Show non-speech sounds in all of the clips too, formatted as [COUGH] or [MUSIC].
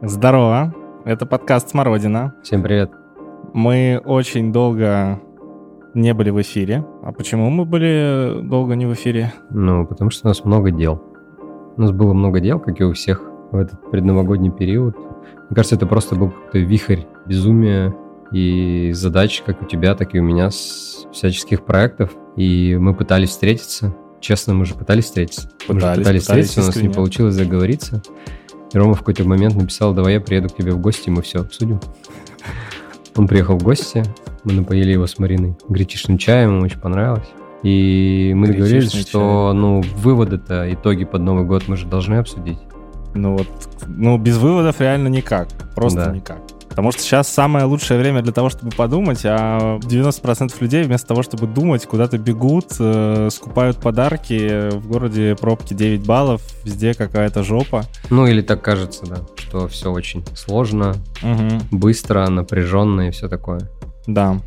Здорово, это подкаст «Смородина». Всем привет. Мы очень долго не были в эфире. А почему мы были долго не в эфире? Ну, потому что у нас много дел. У нас было много дел, как и у всех в этот предновогодний период. Мне кажется, это просто был какой-то вихрь безумия и задач, как у тебя, так и у меня, с всяческих проектов. И мы пытались встретиться. Честно, мы же пытались встретиться. Пытались, мы же пытались, пытались встретиться, у нас не искренне. получилось заговориться. И Рома в какой-то момент написал, давай я приеду к тебе в гости, мы все обсудим. Он приехал в гости, мы напоили его с Мариной гречишным чаем, ему очень понравилось. И мы договорились, Гречишный что ну, выводы-то, итоги под Новый год мы же должны обсудить. Ну вот, ну без выводов реально никак, просто Да. никак. Потому что сейчас самое лучшее время для того, чтобы подумать, а 90% людей вместо того, чтобы думать, куда-то бегут, э, скупают подарки, в городе пробки 9 баллов, везде какая-то жопа. Ну или так кажется, да, что все очень сложно, Мгм. быстро, напряженно и все такое. Да.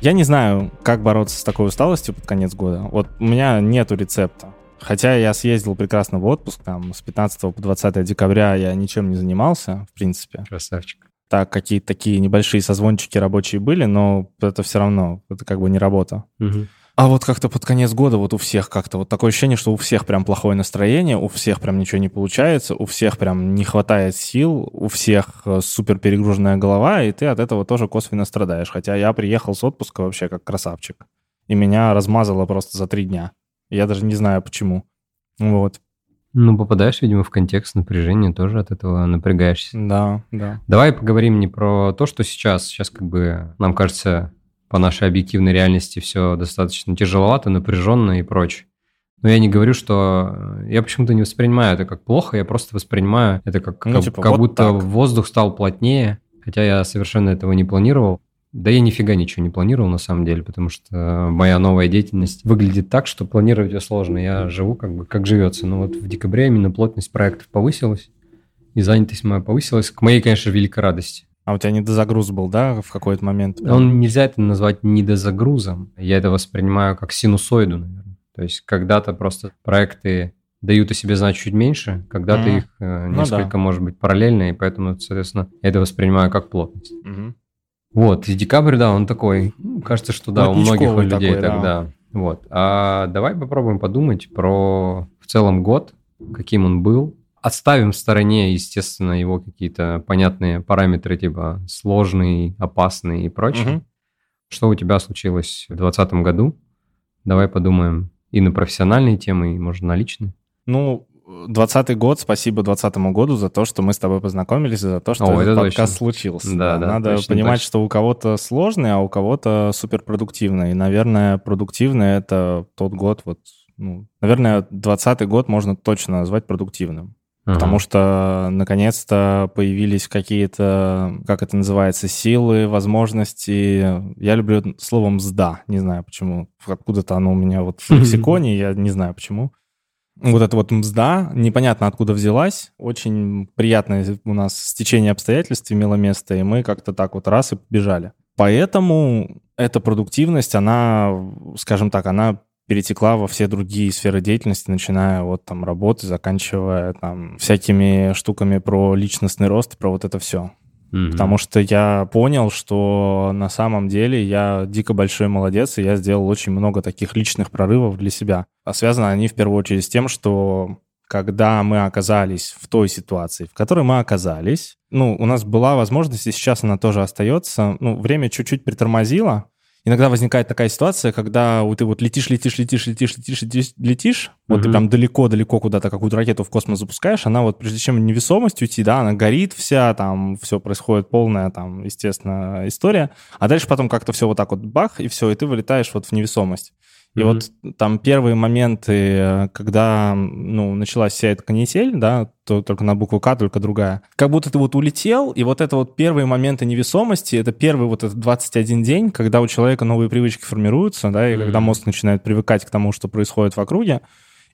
Я не знаю, как бороться с такой усталостью под конец года. Вот у меня нету рецепта. Хотя я съездил прекрасно в отпуск, там, с 15 по 20 декабря я ничем не занимался, в принципе. Красавчик. Так, какие-то такие небольшие созвончики рабочие были, но это все равно, это как бы не работа. А вот как-то под конец года вот у всех как-то вот такое ощущение, что у всех прям плохое настроение, у всех прям ничего не получается, у всех прям не хватает сил, у всех э, супер перегруженная голова, и ты от этого тоже косвенно страдаешь. Хотя я приехал с отпуска вообще как красавчик. И меня размазало просто за три дня. Я даже не знаю почему. Вот. Ну, попадаешь, видимо, в контекст напряжения, тоже от этого напрягаешься. Да, да. Давай поговорим не про то, что сейчас. Сейчас как бы, нам кажется, по нашей объективной реальности все достаточно тяжеловато, напряженно и прочее. Но я не говорю, что... э, Я почему-то не воспринимаю это как плохо, я просто воспринимаю это как, Ну, как, типа, как вот будто так. воздух стал плотнее, хотя я совершенно этого не планировал. Да я нифига ничего не планировал на самом деле, потому что моя новая деятельность выглядит так, что планировать ее сложно. Я живу как бы как живется. Но вот в декабре именно плотность проектов повысилась, и занятость моя повысилась, к моей, конечно, великой радости. А у тебя недозагруз был, да, в какой-то момент? Он нельзя это назвать недозагрузом. Я это воспринимаю как синусоиду, наверное. То есть когда-то просто проекты дают о себе знать чуть меньше, когда-то Мгм. их э, Ну несколько, да. может быть, параллельно, и поэтому, соответственно, я это воспринимаю как плотность. Мгм. Вот, и декабрь, да, он такой, ну, кажется, что да, у многих Плотничковый людей такой, да. тогда. Вот. А давай попробуем подумать про в целом год, каким он был. Отставим в стороне, естественно, его какие-то понятные параметры, типа сложный, опасный и прочее. Мгм. Что у тебя случилось в 2020 году? Давай подумаем и на профессиональные темы, и, может, на личные. Ну, двадцатый год, спасибо двадцатому году за то, что мы с тобой познакомились, и за то, что О, этот это подкаст точно. случился. Да, да, Надо точно, понимать, точно. что у кого-то сложный, а у кого-то суперпродуктивный. И, наверное, продуктивный — это тот год, вот, ну, наверное, двадцатый год можно точно назвать продуктивным. Потому что наконец-то появились какие-то, как это называется, силы, возможности. Я люблю словом «мзда», не знаю почему. Откуда-то оно у меня вот в [LAUGHS] лексиконе, я не знаю почему. Вот эта вот мзда, непонятно откуда взялась. Очень приятное у нас стечение обстоятельств имело место, и мы как-то так вот раз и побежали. Поэтому эта продуктивность, она, скажем так, она перетекла во все другие сферы деятельности, начиная от там работы, заканчивая там всякими штуками про личностный рост, про вот это все. Мгм. Потому что я понял, что на самом деле я дико большой молодец, и я сделал очень много таких личных прорывов для себя. А связаны они в первую очередь с тем, что когда мы оказались в той ситуации, в которой мы оказались, ну, у нас была возможность, и сейчас она тоже остается, ну, время чуть-чуть притормозило, Иногда возникает такая ситуация, когда вот ты вот летишь, летишь, летишь, летишь, летишь, летишь, летишь, вот ты прям далеко-далеко куда-то какую-то ракету в космос запускаешь, она вот прежде чем невесомость уйти, да, она горит вся, там все происходит полная, там, естественно, история, а дальше потом как-то все вот так вот бах, и все, и ты вылетаешь вот в невесомость. И вот там первые моменты, э, когда, ну, началась вся эта канитель, да, то только на букву К, только другая. Как будто ты вот улетел, и вот это вот первые моменты невесомости, это первый вот этот 21 день, когда у человека новые привычки формируются, да, и Мгм. когда мозг начинает привыкать к тому, что происходит в округе,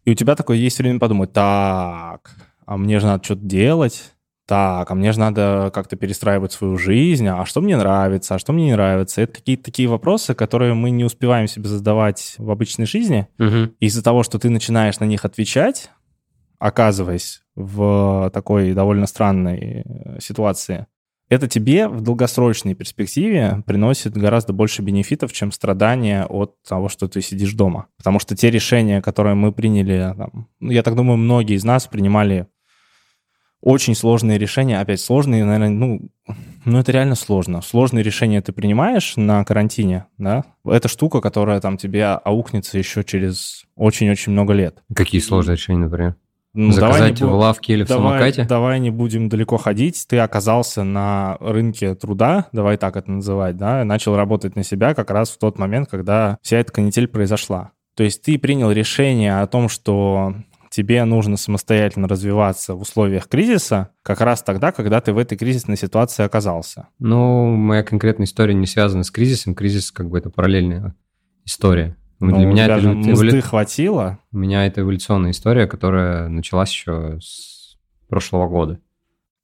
и у тебя такое есть время подумать, так, а мне же надо что-то делать, так, а мне же надо как-то перестраивать свою жизнь, а что мне нравится, а что мне не нравится. Это какие-то такие вопросы, которые мы не успеваем себе задавать в обычной жизни. И из-за того, что ты начинаешь на них отвечать, оказываясь в такой довольно странной э, ситуации, это тебе в долгосрочной перспективе приносит гораздо больше бенефитов, чем страдания от того, что ты сидишь дома. Потому что те решения, которые мы приняли, там, ну, я так думаю, многие из нас принимали очень сложные решения, опять сложные, наверное, ну, ну это реально сложно. Сложные решения ты принимаешь на карантине, да? Это штука, которая там тебе аукнется еще через очень-очень много лет. Какие сложные решения, например? Ну, Заказать давай в лавке или в давай, самокате? Давай не будем далеко ходить. Ты оказался на рынке труда, давай так это называть, да, начал работать на себя как раз в тот момент, когда вся эта канитель произошла. То есть ты принял решение о том, что тебе нужно самостоятельно развиваться в условиях кризиса как раз тогда, когда ты в этой кризисной ситуации оказался. Ну, моя конкретная история не связана с кризисом. Кризис как бы это параллельная история. Ну, для меня это мзды хватило. У меня это эволюционная история, которая началась еще с прошлого года.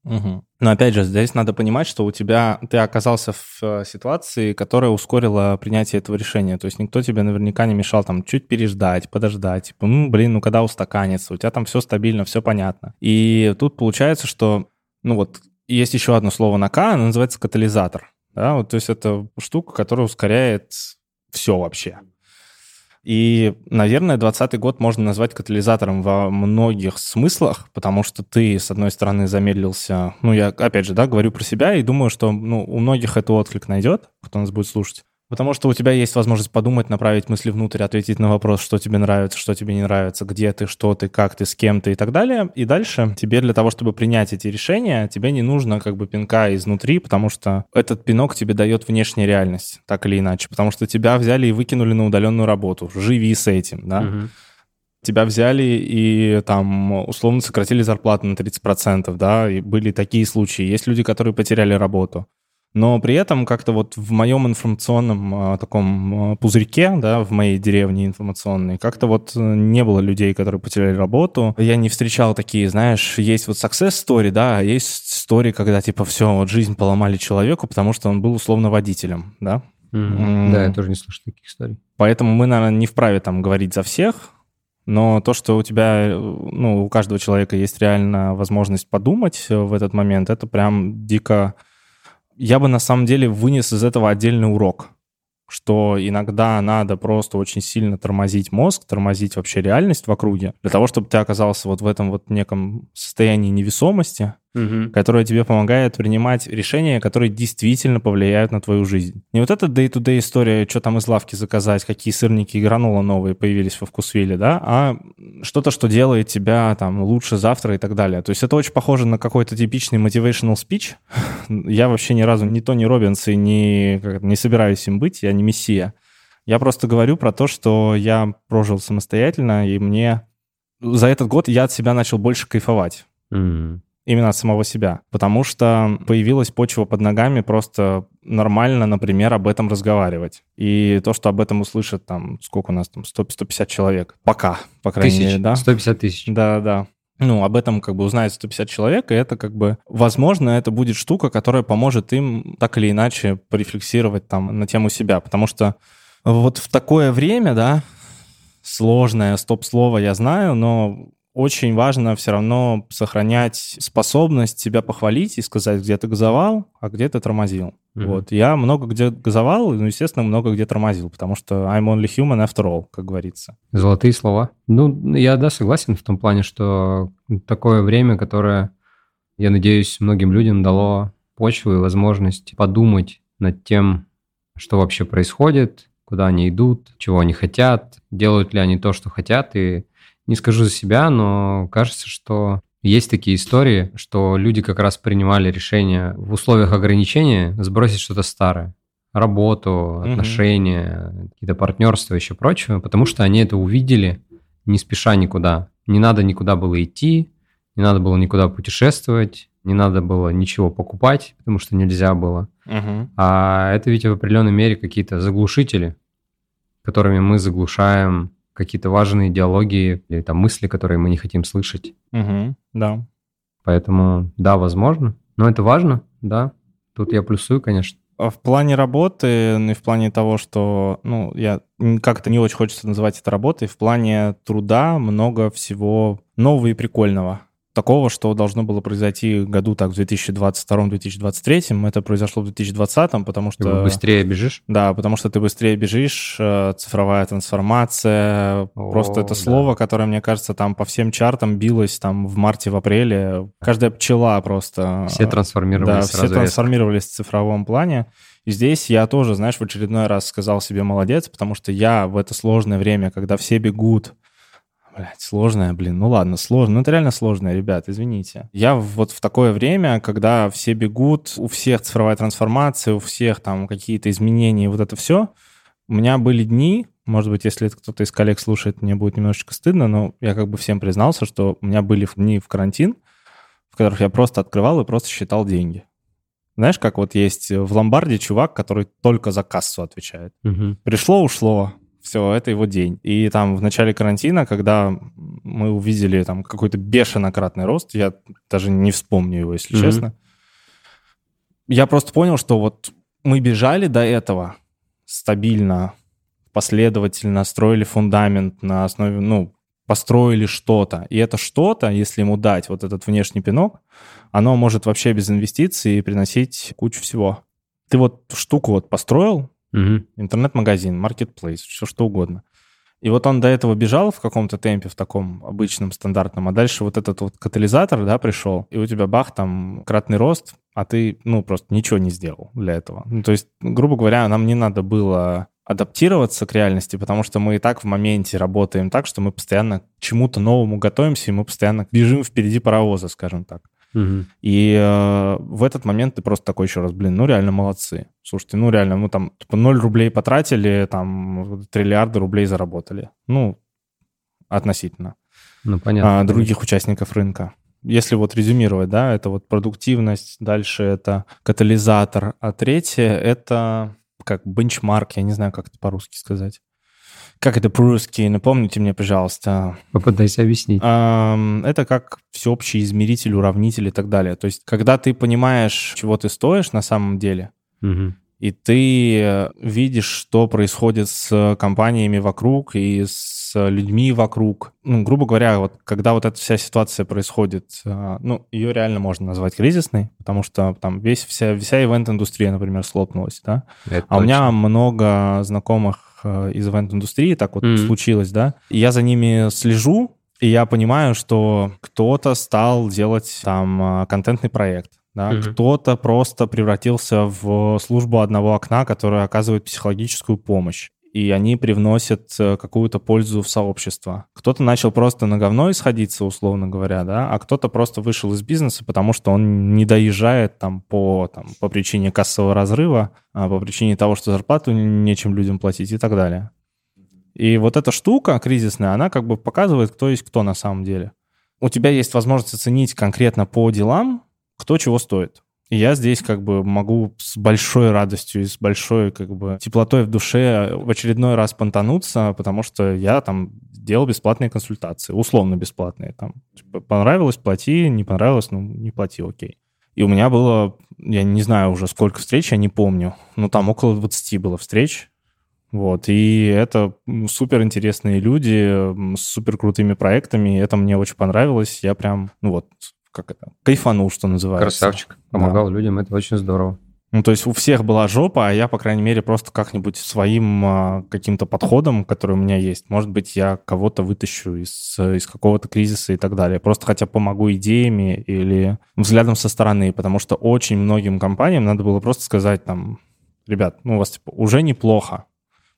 Угу. Но опять же, здесь надо понимать, что у тебя ты оказался в э, ситуации, которая ускорила принятие этого решения. То есть никто тебе наверняка не мешал там чуть переждать, подождать. Типа, ну, блин, ну когда устаканится? У тебя там все стабильно, все понятно. И тут получается, что, ну вот, есть еще одно слово на К, оно называется катализатор. Да, вот, то есть это штука, которая ускоряет все вообще. И, наверное, 2020 год можно назвать катализатором во многих смыслах, потому что ты, с одной стороны, замедлился. Ну, я, опять же, да, говорю про себя и думаю, что ну, у многих это отклик найдет, кто нас будет слушать. Потому что у тебя есть возможность подумать, направить мысли внутрь, ответить на вопрос, что тебе нравится, что тебе не нравится, где ты, что ты, как ты, с кем ты и так далее. И дальше тебе для того, чтобы принять эти решения, тебе не нужно как бы пинка изнутри, потому что этот пинок тебе дает внешняя реальность, так или иначе. Потому что тебя взяли и выкинули на удаленную работу. Живи с этим, да. Угу тебя взяли и там условно сократили зарплату на 30%, да, и были такие случаи. Есть люди, которые потеряли работу но при этом как-то вот в моем информационном а, таком а, пузырьке, да, в моей деревне информационной, как-то вот э, не было людей, которые потеряли работу. Я не встречал такие, знаешь, есть вот success story, да, а есть истории, когда типа все, вот жизнь поломали человеку, потому что он был условно водителем, да. Mm-hmm. Mm-hmm. Да, я тоже не слышу таких историй. Поэтому мы, наверное, не вправе там говорить за всех, но то, что у тебя, ну, у каждого человека есть реально возможность подумать в этот момент, это прям дико я бы на самом деле вынес из этого отдельный урок, что иногда надо просто очень сильно тормозить мозг, тормозить вообще реальность в округе, для того, чтобы ты оказался вот в этом вот неком состоянии невесомости, угу. которая тебе помогает принимать решения, которые действительно повлияют на твою жизнь. Не вот эта day-to-day история, что там из лавки заказать, какие сырники и гранула новые появились во вкусвилле, да, а что-то, что делает тебя там лучше завтра и так далее. То есть это очень похоже на какой-то типичный motivational speech. [LAUGHS] Я вообще ни разу ни Тони Робинс и не, не собираюсь им быть, я не мессия. Я просто говорю про то, что я прожил самостоятельно, и мне за этот год я от себя начал больше кайфовать. Mm-hmm именно от самого себя, потому что появилась почва под ногами просто нормально, например, об этом разговаривать. И то, что об этом услышат там, сколько у нас там, 100, 150 человек, пока, по крайней тысяч. мере, да? 150 тысяч. Да, да. Ну, об этом как бы узнает 150 человек, и это как бы, возможно, это будет штука, которая поможет им так или иначе порефлексировать там на тему себя, потому что вот в такое время, да, сложное стоп-слово я знаю, но очень важно все равно сохранять способность себя похвалить и сказать, где ты газовал, а где ты тормозил. Mm-hmm. Вот. Я много где газовал, ну, естественно, много где тормозил, потому что I'm only human after all, как говорится. Золотые слова. Ну, я, да, согласен в том плане, что такое время, которое, я надеюсь, многим людям дало почву и возможность подумать над тем, что вообще происходит, куда они идут, чего они хотят, делают ли они то, что хотят, и не скажу за себя, но кажется, что есть такие истории, что люди как раз принимали решение в условиях ограничения сбросить что-то старое. Работу, отношения, mm какие-то партнерства, еще прочего, потому что они это увидели не спеша никуда. Не надо никуда было идти, не надо было никуда путешествовать, не надо было ничего покупать, потому что нельзя было. uh А это ведь в определенной мере какие-то заглушители, которыми мы заглушаем какие-то важные идеологии или там мысли, которые мы не хотим слышать. Угу, да. Поэтому, да, возможно. Но это важно, да. Тут я плюсую, конечно. А в плане работы, ну и в плане того, что, ну, я как-то не очень хочется называть это работой, в плане труда много всего нового и прикольного такого, что должно было произойти году так в 2022-2023, это произошло в 2020, потому что... Ты быстрее бежишь? Да, потому что ты быстрее бежишь, э, цифровая трансформация, О, просто это да. слово, которое, мне кажется, там по всем чартам билось там в марте, в апреле. Каждая пчела просто... Все трансформировались Да, все трансформировались резко. в цифровом плане. И здесь я тоже, знаешь, в очередной раз сказал себе молодец, потому что я в это сложное время, когда все бегут, Блять, сложная, блин. Ну ладно, сложно. Ну это реально сложное, ребят, извините. Я вот в такое время, когда все бегут, у всех цифровая трансформация, у всех там какие-то изменения, вот это все, у меня были дни, может быть, если кто-то из коллег слушает, мне будет немножечко стыдно, но я как бы всем признался, что у меня были дни в карантин, в которых я просто открывал и просто считал деньги. Знаешь, как вот есть в ломбарде чувак, который только за кассу отвечает. Угу. Пришло, ушло, все, это его день. И там в начале карантина, когда мы увидели там какой-то бешенократный рост, я даже не вспомню его, если mm-hmm. честно, я просто понял, что вот мы бежали до этого стабильно, последовательно, строили фундамент на основе, ну, построили что-то. И это что-то, если ему дать вот этот внешний пинок, оно может вообще без инвестиций приносить кучу всего. Ты вот штуку вот построил, Угу. Интернет-магазин, маркетплейс, все что угодно. И вот он до этого бежал в каком-то темпе, в таком обычном, стандартном, а дальше вот этот вот катализатор, да, пришел, и у тебя бах, там, кратный рост, а ты, ну, просто ничего не сделал для этого. Ну, то есть, грубо говоря, нам не надо было адаптироваться к реальности, потому что мы и так в моменте работаем так, что мы постоянно к чему-то новому готовимся, и мы постоянно бежим впереди паровоза, скажем так. Угу. И э, в этот момент ты просто такой еще раз, блин, ну реально молодцы. Слушайте, ну реально, мы там типа 0 рублей потратили, там триллиарды рублей заработали. Ну, относительно. Ну, понятно. А, других понятно. участников рынка. Если вот резюмировать, да, это вот продуктивность, дальше это катализатор, а третье это как бенчмарк, я не знаю, как это по-русски сказать. Как это по-русски? Напомните мне, пожалуйста. Попытайся объяснить. Это как всеобщий измеритель, уравнитель и так далее. То есть, когда ты понимаешь, чего ты стоишь на самом деле, угу. и ты видишь, что происходит с компаниями вокруг и с людьми вокруг. Ну, грубо говоря, вот когда вот эта вся ситуация происходит, а, ну, ее реально можно назвать кризисной, потому что там весь, вся, вся ивент-индустрия, например, слопнулась, да? Это а точно. у меня много знакомых Э, из ивент-индустрии, так вот mm-hmm. случилось, да. И я за ними слежу, и я понимаю, что кто-то стал делать там э, контентный проект, да, mm-hmm. кто-то просто превратился в службу одного окна, которая оказывает психологическую помощь и они привносят э, какую-то пользу в сообщество. Кто-то начал просто на говно исходиться, условно говоря, да, а кто-то просто вышел из бизнеса, потому что он не доезжает там по, там, по причине кассового разрыва, а по причине того, что зарплату нечем людям платить и так далее. И вот эта штука кризисная, она как бы показывает, кто есть кто на самом деле. У тебя есть возможность оценить конкретно по делам, кто чего стоит. Я здесь как бы могу с большой радостью и с большой как бы теплотой в душе в очередной раз понтануться, потому что я там делал бесплатные консультации, условно бесплатные. Там типа, понравилось, плати, не понравилось, ну не плати, окей. И у меня было, я не знаю уже сколько встреч, я не помню, но там около 20 было встреч. Вот, и это супер интересные люди с супер крутыми проектами, это мне очень понравилось. Я прям, ну вот, как это, кайфанул, что называется. Красавчик, помогал да. людям, это очень здорово. Ну, то есть у всех была жопа, а я, по крайней мере, просто как-нибудь своим а, каким-то подходом, который у меня есть, может быть, я кого-то вытащу из, из какого-то кризиса и так далее. Просто хотя помогу идеями или взглядом со стороны, потому что очень многим компаниям надо было просто сказать там, ребят, ну, у вас типа, уже неплохо,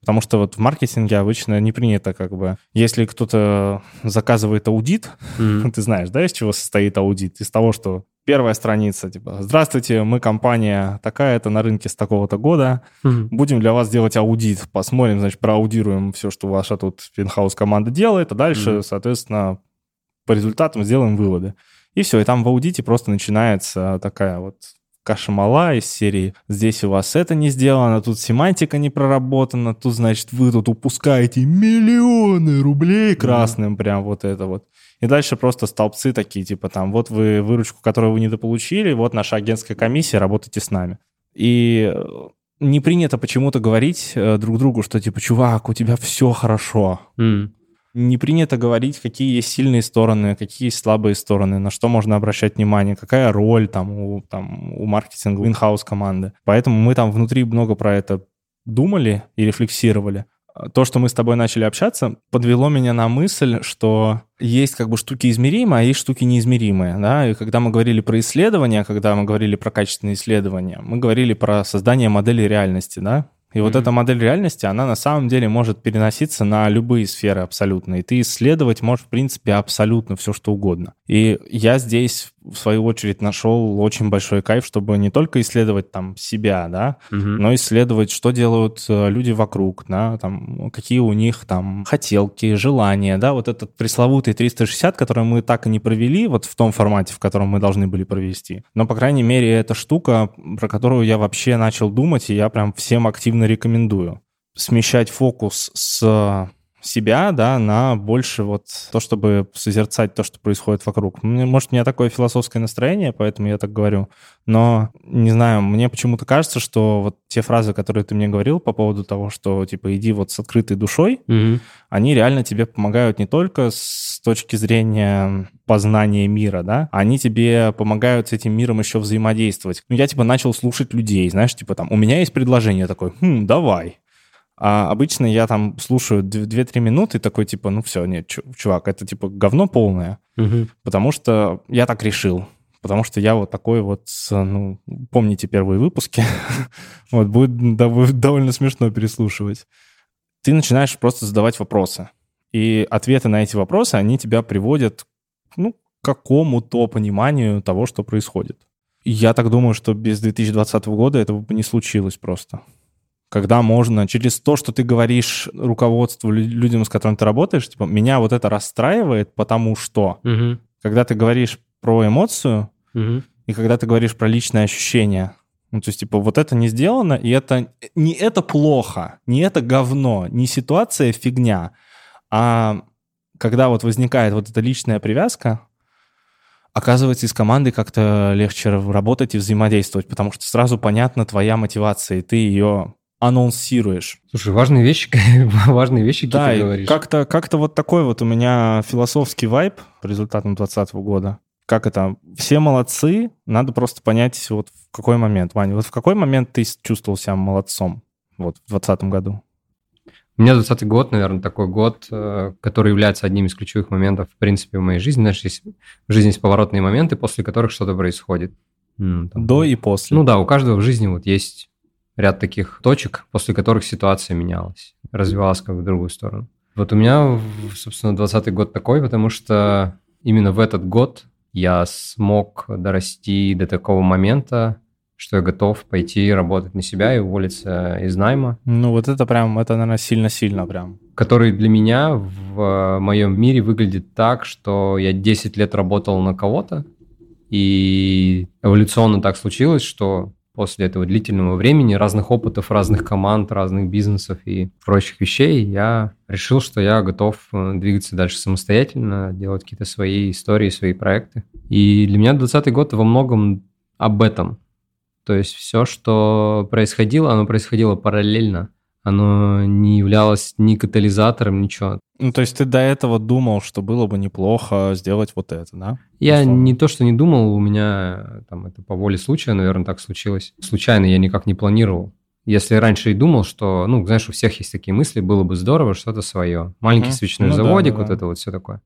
Потому что вот в маркетинге обычно не принято как бы... Если кто-то заказывает аудит, mm-hmm. [LAUGHS] ты знаешь, да, из чего состоит аудит? Из того, что первая страница, типа, здравствуйте, мы компания такая-то на рынке с такого-то года, mm-hmm. будем для вас делать аудит, посмотрим, значит, проаудируем все, что ваша тут пинхаус команда делает, а дальше, mm-hmm. соответственно, по результатам сделаем выводы. И все, и там в аудите просто начинается такая вот каша мала из серии «Здесь у вас это не сделано, тут семантика не проработана, тут, значит, вы тут упускаете миллионы рублей красным, mm-hmm. прям вот это вот». И дальше просто столбцы такие, типа там, вот вы выручку, которую вы недополучили, вот наша агентская комиссия, работайте с нами. И не принято почему-то говорить э, друг другу, что типа, чувак, у тебя все хорошо. Mm. Не принято говорить, какие есть сильные стороны, какие есть слабые стороны, на что можно обращать внимание, какая роль там у, там, у маркетинга, у инхаус команды. Поэтому мы там внутри много про это думали и рефлексировали то, что мы с тобой начали общаться, подвело меня на мысль, что есть как бы штуки измеримые, а есть штуки неизмеримые. Да? И когда мы говорили про исследования, когда мы говорили про качественные исследования, мы говорили про создание модели реальности, да? И mm-hmm. вот эта модель реальности, она на самом деле может переноситься на любые сферы абсолютно. И ты исследовать можешь, в принципе, абсолютно все, что угодно. И я здесь, в свою очередь, нашел очень большой кайф, чтобы не только исследовать там себя, да, mm-hmm. но исследовать, что делают э, люди вокруг, да, там, какие у них там хотелки, желания, да, вот этот пресловутый 360, который мы так и не провели вот в том формате, в котором мы должны были провести. Но, по крайней мере, эта штука, про которую я вообще начал думать, и я прям всем активно рекомендую. Смещать фокус с себя, да, на больше вот то, чтобы созерцать то, что происходит вокруг. Может, у меня такое философское настроение, поэтому я так говорю. Но, не знаю, мне почему-то кажется, что вот те фразы, которые ты мне говорил по поводу того, что, типа, иди вот с открытой душой, mm-hmm. они реально тебе помогают не только с точки зрения познания мира, да, они тебе помогают с этим миром еще взаимодействовать. Ну, я, типа, начал слушать людей, знаешь, типа, там, у меня есть предложение такое, хм, давай, а обычно я там слушаю 2-3 минуты такой, типа, ну все, нет, чувак, это типа говно полное, угу. потому что я так решил. Потому что я вот такой вот, ну, помните первые выпуски, [LAUGHS] вот будет довольно смешно переслушивать. Ты начинаешь просто задавать вопросы. И ответы на эти вопросы, они тебя приводят, ну, к какому-то пониманию того, что происходит. Я так думаю, что без 2020 года этого бы не случилось просто когда можно через то, что ты говоришь руководству, людям, с которыми ты работаешь, типа, меня вот это расстраивает, потому что, угу. когда ты говоришь про эмоцию, угу. и когда ты говоришь про личное ощущение, ну, то есть, типа, вот это не сделано, и это не это плохо, не это говно, не ситуация фигня, а когда вот возникает вот эта личная привязка, оказывается, из команды как-то легче работать и взаимодействовать, потому что сразу понятна твоя мотивация, и ты ее анонсируешь. Слушай, важные вещи, [LAUGHS] важные вещи да, ты говоришь. как-то как вот такой вот у меня философский вайб по результатам 2020 года. Как это? Все молодцы, надо просто понять вот в какой момент. Ваня, вот в какой момент ты чувствовал себя молодцом вот в 2020 году? У меня 20 год, наверное, такой год, э, который является одним из ключевых моментов, в принципе, в моей жизни. Знаешь, есть, в жизни есть поворотные моменты, после которых что-то происходит. Там, До и после. Ну да, у каждого в жизни вот есть ряд таких точек, после которых ситуация менялась, развивалась как в другую сторону. Вот у меня, собственно, 20 год такой, потому что именно в этот год я смог дорасти до такого момента, что я готов пойти работать на себя и уволиться из найма. Ну вот это прям, это, наверное, сильно-сильно прям. Который для меня в моем мире выглядит так, что я 10 лет работал на кого-то, и эволюционно так случилось, что после этого длительного времени, разных опытов, разных команд, разных бизнесов и прочих вещей, я решил, что я готов э, двигаться дальше самостоятельно, делать какие-то свои истории, свои проекты. И для меня 2020 год во многом об этом. То есть все, что происходило, оно происходило параллельно оно не являлось ни катализатором, ничего. Ну, то есть ты до этого думал, что было бы неплохо сделать вот это, да? Я Условно. не то, что не думал, у меня там это по воле случая, наверное, так случилось. Случайно я никак не планировал. Если раньше и думал, что, ну, знаешь, у всех есть такие мысли, было бы здорово что-то свое. Маленький угу. свечной ну, заводик, да, да, вот это вот все такое.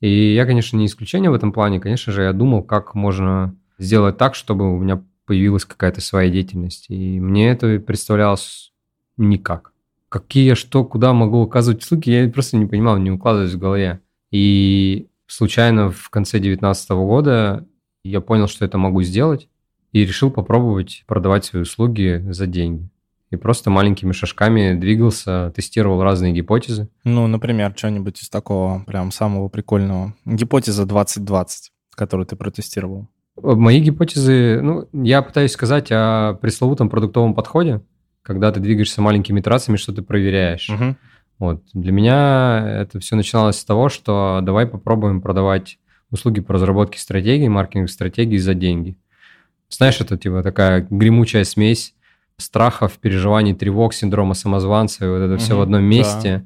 И я, конечно, не исключение в этом плане. Конечно же, я думал, как можно сделать так, чтобы у меня появилась какая-то своя деятельность. И мне это представлялось никак. Какие, что, куда могу указывать услуги, я просто не понимал, не укладываюсь в голове. И случайно в конце 2019 года я понял, что это могу сделать, и решил попробовать продавать свои услуги за деньги. И просто маленькими шажками двигался, тестировал разные гипотезы. Ну, например, что-нибудь из такого прям самого прикольного. Гипотеза 2020, которую ты протестировал. Мои гипотезы, ну, я пытаюсь сказать о пресловутом продуктовом подходе, когда ты двигаешься маленькими итерациями, что ты проверяешь. Угу. Вот. Для меня это все начиналось с того, что давай попробуем продавать услуги по разработке стратегий, маркетинг стратегий за деньги. Знаешь, это типа такая гремучая смесь страхов, переживаний, тревог, синдрома самозванца, и вот это угу, все в одном месте.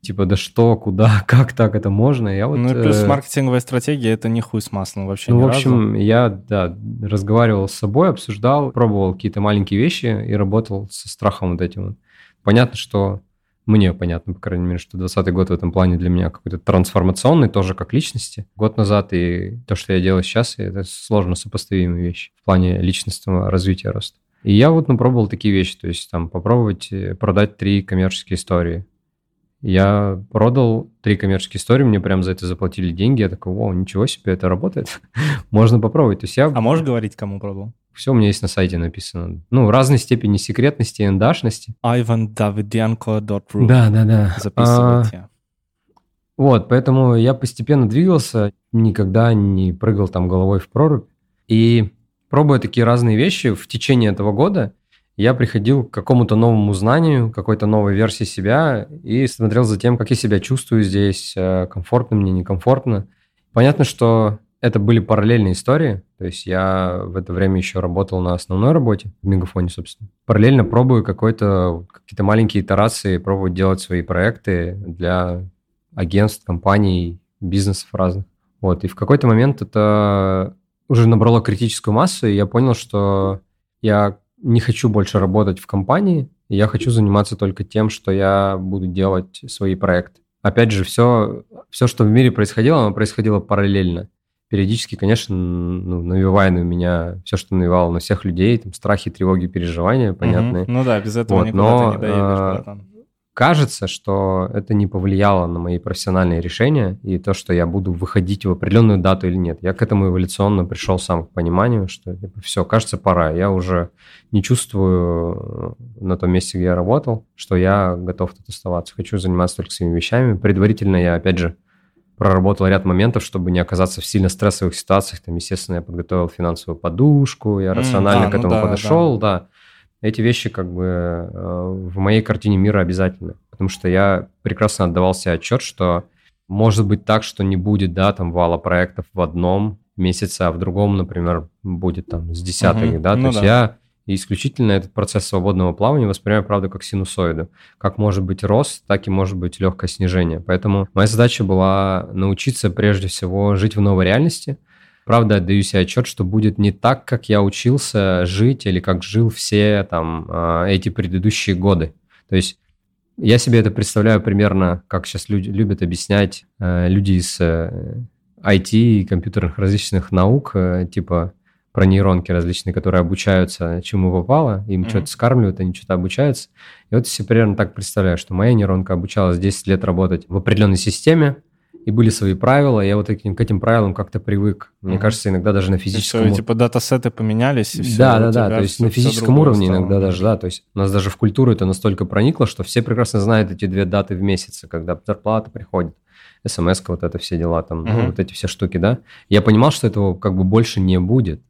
Типа, да что, куда, [LAUGHS] как так это можно? Я вот, ну и плюс э... маркетинговая стратегия это не хуй с маслом вообще. Ну, в общем, разу. я да, разговаривал с собой, обсуждал, пробовал какие-то маленькие вещи и работал со страхом вот этим. Понятно, что мне понятно, по крайней мере, что 2020 год в этом плане для меня какой-то трансформационный, тоже как личности. Год назад и то, что я делаю сейчас, это сложно сопоставимые вещи в плане личностного развития роста. И я вот напробовал такие вещи, то есть там попробовать э, продать три коммерческие истории. Я продал три коммерческие истории, мне прям за это заплатили деньги. Я такой, вау, ничего себе, это работает. [LAUGHS] Можно попробовать. То есть я... А можешь говорить, кому продал? Все у меня есть на сайте написано. Ну, разной степени секретности и эндашности. ivandavidenko.ru Да, да, да. Записывайте. А, вот, поэтому я постепенно двигался, никогда не прыгал там головой в прорубь. И пробуя такие разные вещи в течение этого года, я приходил к какому-то новому знанию, какой-то новой версии себя и смотрел за тем, как я себя чувствую здесь, э, комфортно мне, некомфортно. Понятно, что это были параллельные истории, то есть я в это время еще работал на основной работе, в Мегафоне, собственно. Параллельно пробую какой-то, какие-то маленькие итерации, пробую делать свои проекты для агентств, компаний, бизнесов разных. Вот, и в какой-то момент это уже набрало критическую массу, и я понял, что я не хочу больше работать в компании, я хочу заниматься только тем, что я буду делать свои проекты. Опять же, все, все что в мире происходило, оно происходило параллельно периодически, конечно, ну, навевая на меня все, что навевало на всех людей, там, страхи, тревоги, переживания, понятные. Угу. Ну да, без этого вот, никуда но, ты не доедешь, а, братан. Кажется, что это не повлияло на мои профессиональные решения и то, что я буду выходить в определенную дату или нет. Я к этому эволюционно пришел сам к пониманию, что типа, все, кажется, пора. Я уже не чувствую э, на том месте, где я работал, что я готов тут оставаться. Хочу заниматься только своими вещами. Предварительно я, опять же, проработал ряд моментов, чтобы не оказаться в сильно стрессовых ситуациях. Там, естественно, я подготовил финансовую подушку, я рационально mm, а, к этому ну да, подошел, да. да. Эти вещи как бы э, в моей картине мира обязательны, потому что я прекрасно отдавал себе отчет, что может быть так, что не будет, да, там вала проектов в одном месяце, а в другом, например, будет там с десятыми, угу. да, то ну есть да. я и исключительно этот процесс свободного плавания воспринимаю, правда, как синусоиду. Как может быть рост, так и может быть легкое снижение. Поэтому моя задача была научиться прежде всего жить в новой реальности. Правда, отдаю себе отчет, что будет не так, как я учился жить или как жил все там а, эти предыдущие годы. То есть я себе это представляю примерно, как сейчас люди любят объяснять э, люди из IT э, и компьютерных различных наук, э, типа про нейронки различные, которые обучаются чему попало, им mm-hmm. что-то скармливают, они что-то обучаются. И вот я примерно так представляю, что моя нейронка обучалась 10 лет работать в определенной системе, и были свои правила, я вот этим, к этим правилам как-то привык. Мне mm-hmm. кажется, иногда даже на физическом уровне. Типа датасеты поменялись, и все. Да, да, да. То есть на физическом уровне стало. иногда даже, да. То есть у нас даже в культуру это настолько проникло, что все прекрасно знают эти две даты в месяц, когда зарплата приходит, смс вот это все дела, там, mm-hmm. ну, вот эти все штуки, да. Я понимал, что этого как бы больше не будет.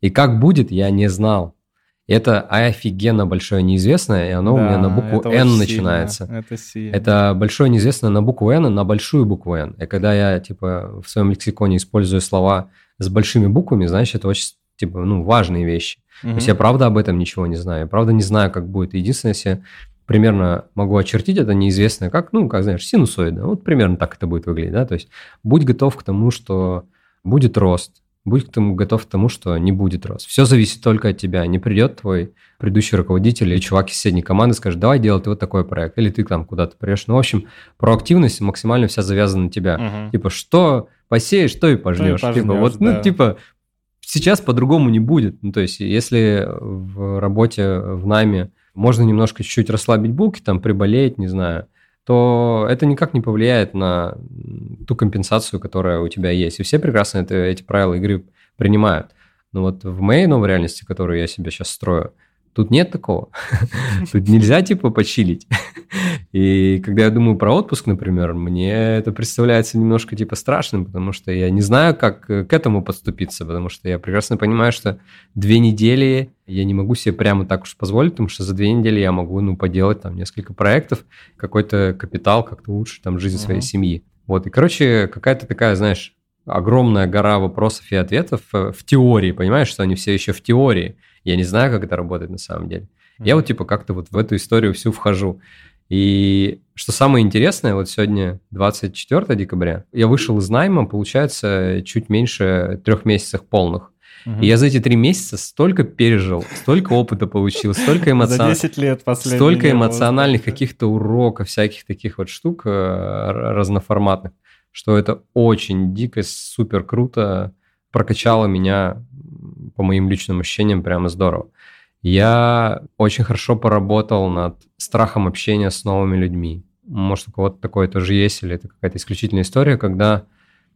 И как будет, я не знал. Это офигенно большое неизвестное, и оно да, у меня на букву N начинается. Это, сильно. это большое неизвестное на букву N, на большую букву N. И когда я, типа, в своем лексиконе использую слова с большими буквами, значит, это очень, типа, ну, важные вещи. Угу. То есть я правда об этом ничего не знаю. Я правда не знаю, как будет. Единственное, если примерно могу очертить это неизвестное, как, ну, как знаешь, синусоида. Вот примерно так это будет выглядеть, да. То есть будь готов к тому, что будет рост, будь к тому готов к тому, что не будет рост. Все зависит только от тебя. Не придет твой предыдущий руководитель или чувак из соседней команды скажет, давай делать вот такой проект, или ты там куда-то придешь. Ну, в общем, проактивность максимально вся завязана на тебя. Угу. Типа, что посеешь, то и пожнешь. То и типа, вот, ну, да. ну, типа, сейчас по-другому не будет. Ну, то есть, если в работе в найме можно немножко чуть-чуть расслабить булки, там, приболеть, не знаю, то это никак не повлияет на ту компенсацию, которая у тебя есть. И все прекрасно это, эти правила игры принимают. Но вот в моей новой реальности, которую я себе сейчас строю, Тут нет такого. [LAUGHS] Тут нельзя, типа, почилить. [LAUGHS] И когда я думаю про отпуск, например, мне это представляется немножко, типа, страшным, потому что я не знаю, как к этому подступиться, потому что я прекрасно понимаю, что две недели я не могу себе прямо так уж позволить, потому что за две недели я могу, ну, поделать там несколько проектов, какой-то капитал, как-то лучше там жизнь своей семьи. Вот, и, короче, какая-то такая, знаешь, огромная гора вопросов и ответов э, в теории, понимаешь, что они все еще в теории. Я не знаю, как это работает на самом деле. Mm-hmm. Я вот типа как-то вот в эту историю всю вхожу. И что самое интересное, вот сегодня 24 декабря, я вышел из найма, получается, чуть меньше трех месяцев полных. Угу. И я за эти три месяца столько пережил, столько опыта получил, столько эмоциональных... За 10 лет Столько эмоциональных каких-то уроков, всяких таких вот штук э, разноформатных, что это очень дико, супер круто прокачало меня по моим личным ощущениям прямо здорово. Я очень хорошо поработал над страхом общения с новыми людьми. Может, у кого-то такое тоже есть, или это какая-то исключительная история, когда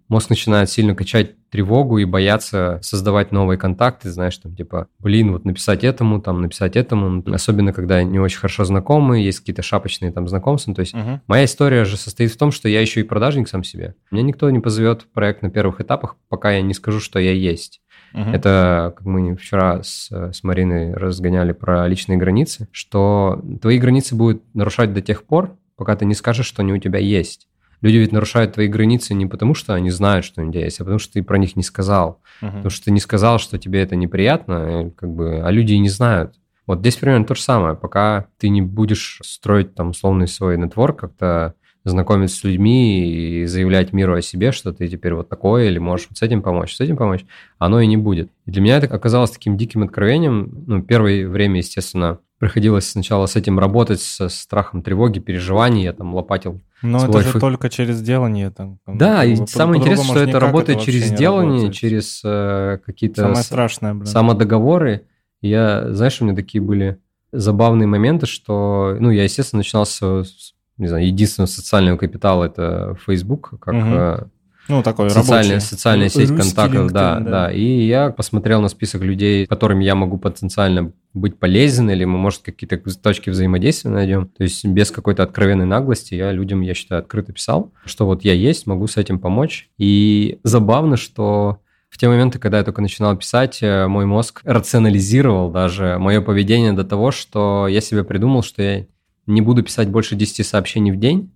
мозг начинает сильно качать тревогу и бояться создавать новые контакты, знаешь, там типа, блин, вот написать этому, там написать этому, особенно когда не очень хорошо знакомы, есть какие-то шапочные там знакомства. То есть uh-huh. моя история же состоит в том, что я еще и продажник сам себе. Меня никто не позовет в проект на первых этапах, пока я не скажу, что я есть. Uh-huh. Это, как мы вчера с, с Мариной разгоняли про личные границы, что твои границы будут нарушать до тех пор, пока ты не скажешь, что они у тебя есть. Люди ведь нарушают твои границы не потому, что они знают, что у тебя есть, а потому что ты про них не сказал. Uh-huh. Потому что ты не сказал, что тебе это неприятно, как бы, а люди и не знают. Вот здесь примерно то же самое. Пока ты не будешь строить там условный свой нетворк, как-то знакомиться с людьми и заявлять миру о себе, что ты теперь вот такой, или можешь вот с этим помочь, с этим помочь, оно и не будет. И для меня это оказалось таким диким откровением. Ну, первое время, естественно, приходилось сначала с этим работать, со страхом тревоги, переживаний, я там лопатил. Но это же ф... только через делание. Там, да, и самое интересное, что это работает это через делание, работает. через э, какие-то Самое страшное, блин. самодоговоры. Я, знаешь, у меня такие были забавные моменты, что, ну, я, естественно, начинал с, не знаю, единственного социального капитала это Facebook, как угу. Ну, такой социальная, рабочий. социальная сеть Русский контактов, LinkedIn, да, да, да. И я посмотрел на список людей, которым я могу потенциально быть полезен, или мы, может, какие-то точки взаимодействия найдем. То есть без какой-то откровенной наглости я людям, я считаю, открыто писал, что вот я есть, могу с этим помочь. И забавно, что в те моменты, когда я только начинал писать, э, мой мозг рационализировал даже мое поведение до того, что я себе придумал, что я не буду писать больше 10 сообщений в день,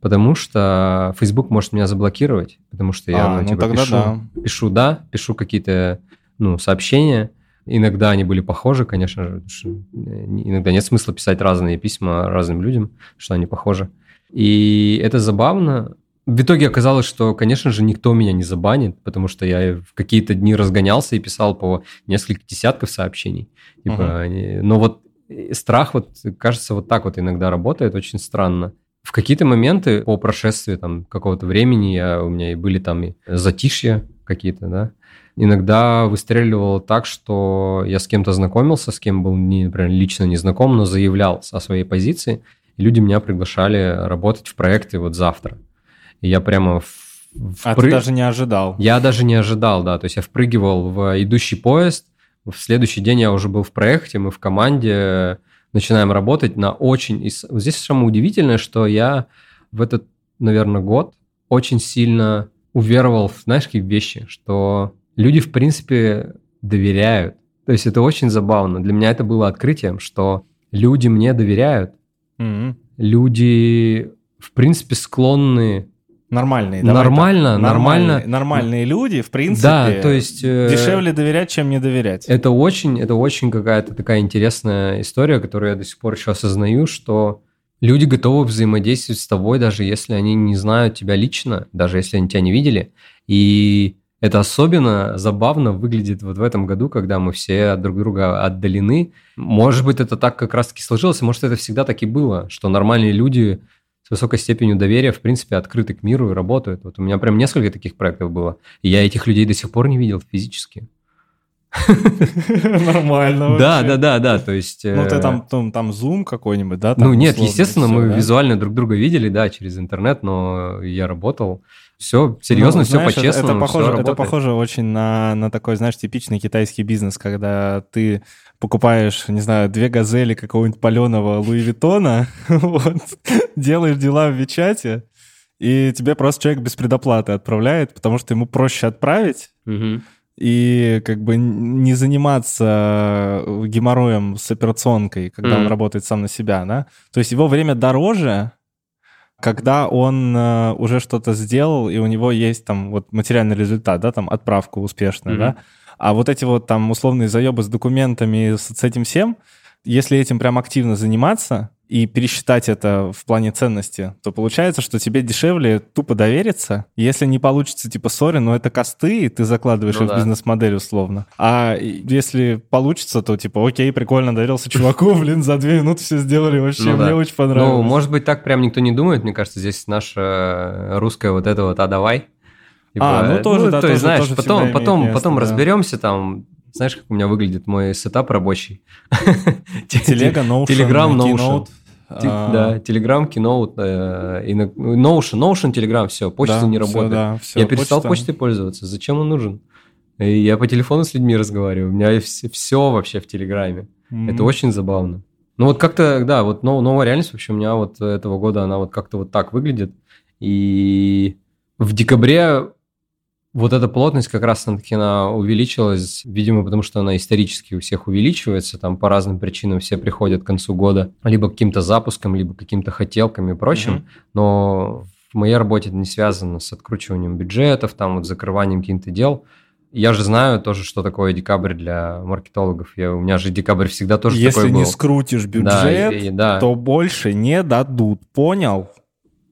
потому что Facebook может меня заблокировать, потому что я а, ну, типа, тогда пишу, да. пишу да, пишу какие-то ну, сообщения. Иногда они были похожи, конечно же. Иногда нет смысла писать разные письма разным людям, что они похожи. И это забавно. В итоге оказалось, что, конечно же, никто меня не забанит, потому что я в какие-то дни разгонялся и писал по несколько десятков сообщений. Типа, uh-huh. Но вот страх, вот кажется, вот так вот иногда работает, очень странно. В какие-то моменты по прошествии там какого-то времени я, у меня и были там и затишья какие-то, да, иногда выстреливало так, что я с кем-то знакомился, с кем был, не, например, лично не знаком, но заявлял о своей позиции, и люди меня приглашали работать в проекты вот завтра. И я прямо в Впры... А ты даже не ожидал? Я даже не ожидал, да. То есть я впрыгивал в идущий поезд, в следующий день я уже был в проекте, мы в команде начинаем работать на очень... И здесь самое удивительное, что я в этот, наверное, год очень сильно уверовал в, знаешь, какие вещи, что люди, в принципе, доверяют. То есть это очень забавно. Для меня это было открытием, что люди мне доверяют. Mm-hmm. Люди, в принципе, склонны Нормальные. Нормально, так. нормально. Нормальные, нормальные люди, в принципе, да, то есть, э, дешевле доверять, чем не доверять. Это очень, это очень какая-то такая интересная история, которую я до сих пор еще осознаю, что люди готовы взаимодействовать с тобой, даже если они не знают тебя лично, даже если они тебя не видели. И это особенно забавно выглядит вот в этом году, когда мы все друг друга отдалены. Может быть, это так как раз-таки сложилось, может, это всегда так и было, что нормальные люди с высокой степенью доверия, в принципе, открыты к миру и работают. Вот у меня прям несколько таких проектов было, и я этих людей до сих пор не видел физически. Нормально. Да, да, да, да, то есть... Ну, ты э, там, там, там Zoom какой-нибудь, да? Ну, нет, естественно, мы визуально друг друга видели, да, через интернет, но я работал. Все серьезно, ну, все по-честному. Это, похоже, это похоже очень на, на такой, знаешь, типичный китайский бизнес, когда ты покупаешь, не знаю, две газели какого-нибудь паленого Луи Виттона, [LAUGHS] вот, делаешь дела в Вичате, и тебе просто человек без предоплаты отправляет, потому что ему проще отправить, угу. и как бы не заниматься геморроем с операционкой, когда он работает сам на себя, да. То есть его время дороже, когда он э, уже что-то сделал, и у него есть там вот материальный результат, да, там отправка успешная, mm-hmm. да, а вот эти вот там условные заебы с документами, с, с этим всем, если этим прям активно заниматься, и пересчитать это в плане ценности, то получается, что тебе дешевле тупо довериться. Если не получится, типа, сори, но это косты, и ты закладываешь ну, их да. в бизнес-модель условно. А если получится, то типа, окей, прикольно, доверился чуваку, [LAUGHS] блин, за две минуты все сделали, вообще ну, мне да. очень понравилось. Ну, может быть, так прям никто не думает, мне кажется, здесь наша русская вот это вот «а давай». Типа, а, ну тоже, ну, да, то есть, знаешь, тоже потом, потом, место, потом да. разберемся там, знаешь, как у меня выглядит мой сетап рабочий? [LAUGHS] Телега, Notion, Telegram, Notion. А. Да, Telegram, Keynote, э, Notion, Notion, Telegram, все, почта не работает. Я перестал почтой пользоваться. Зачем он нужен? Я по телефону с людьми разговариваю. У меня все, вообще в Телеграме. Это очень забавно. Ну вот как-то, да, вот новая реальность вообще у меня вот этого года, она вот как-то вот так выглядит. И в декабре вот эта плотность как раз таки она увеличилась, видимо, потому что она исторически у всех увеличивается, там по разным причинам все приходят к концу года, либо каким-то запуском, либо каким-то хотелками и прочим, угу. но в моей работе это не связано с откручиванием бюджетов, там вот закрыванием каких-то дел. Я же знаю тоже, что такое декабрь для маркетологов. Я, у меня же декабрь всегда тоже Если такой был. Если не скрутишь бюджет, да, и, да. то больше не дадут. Понял?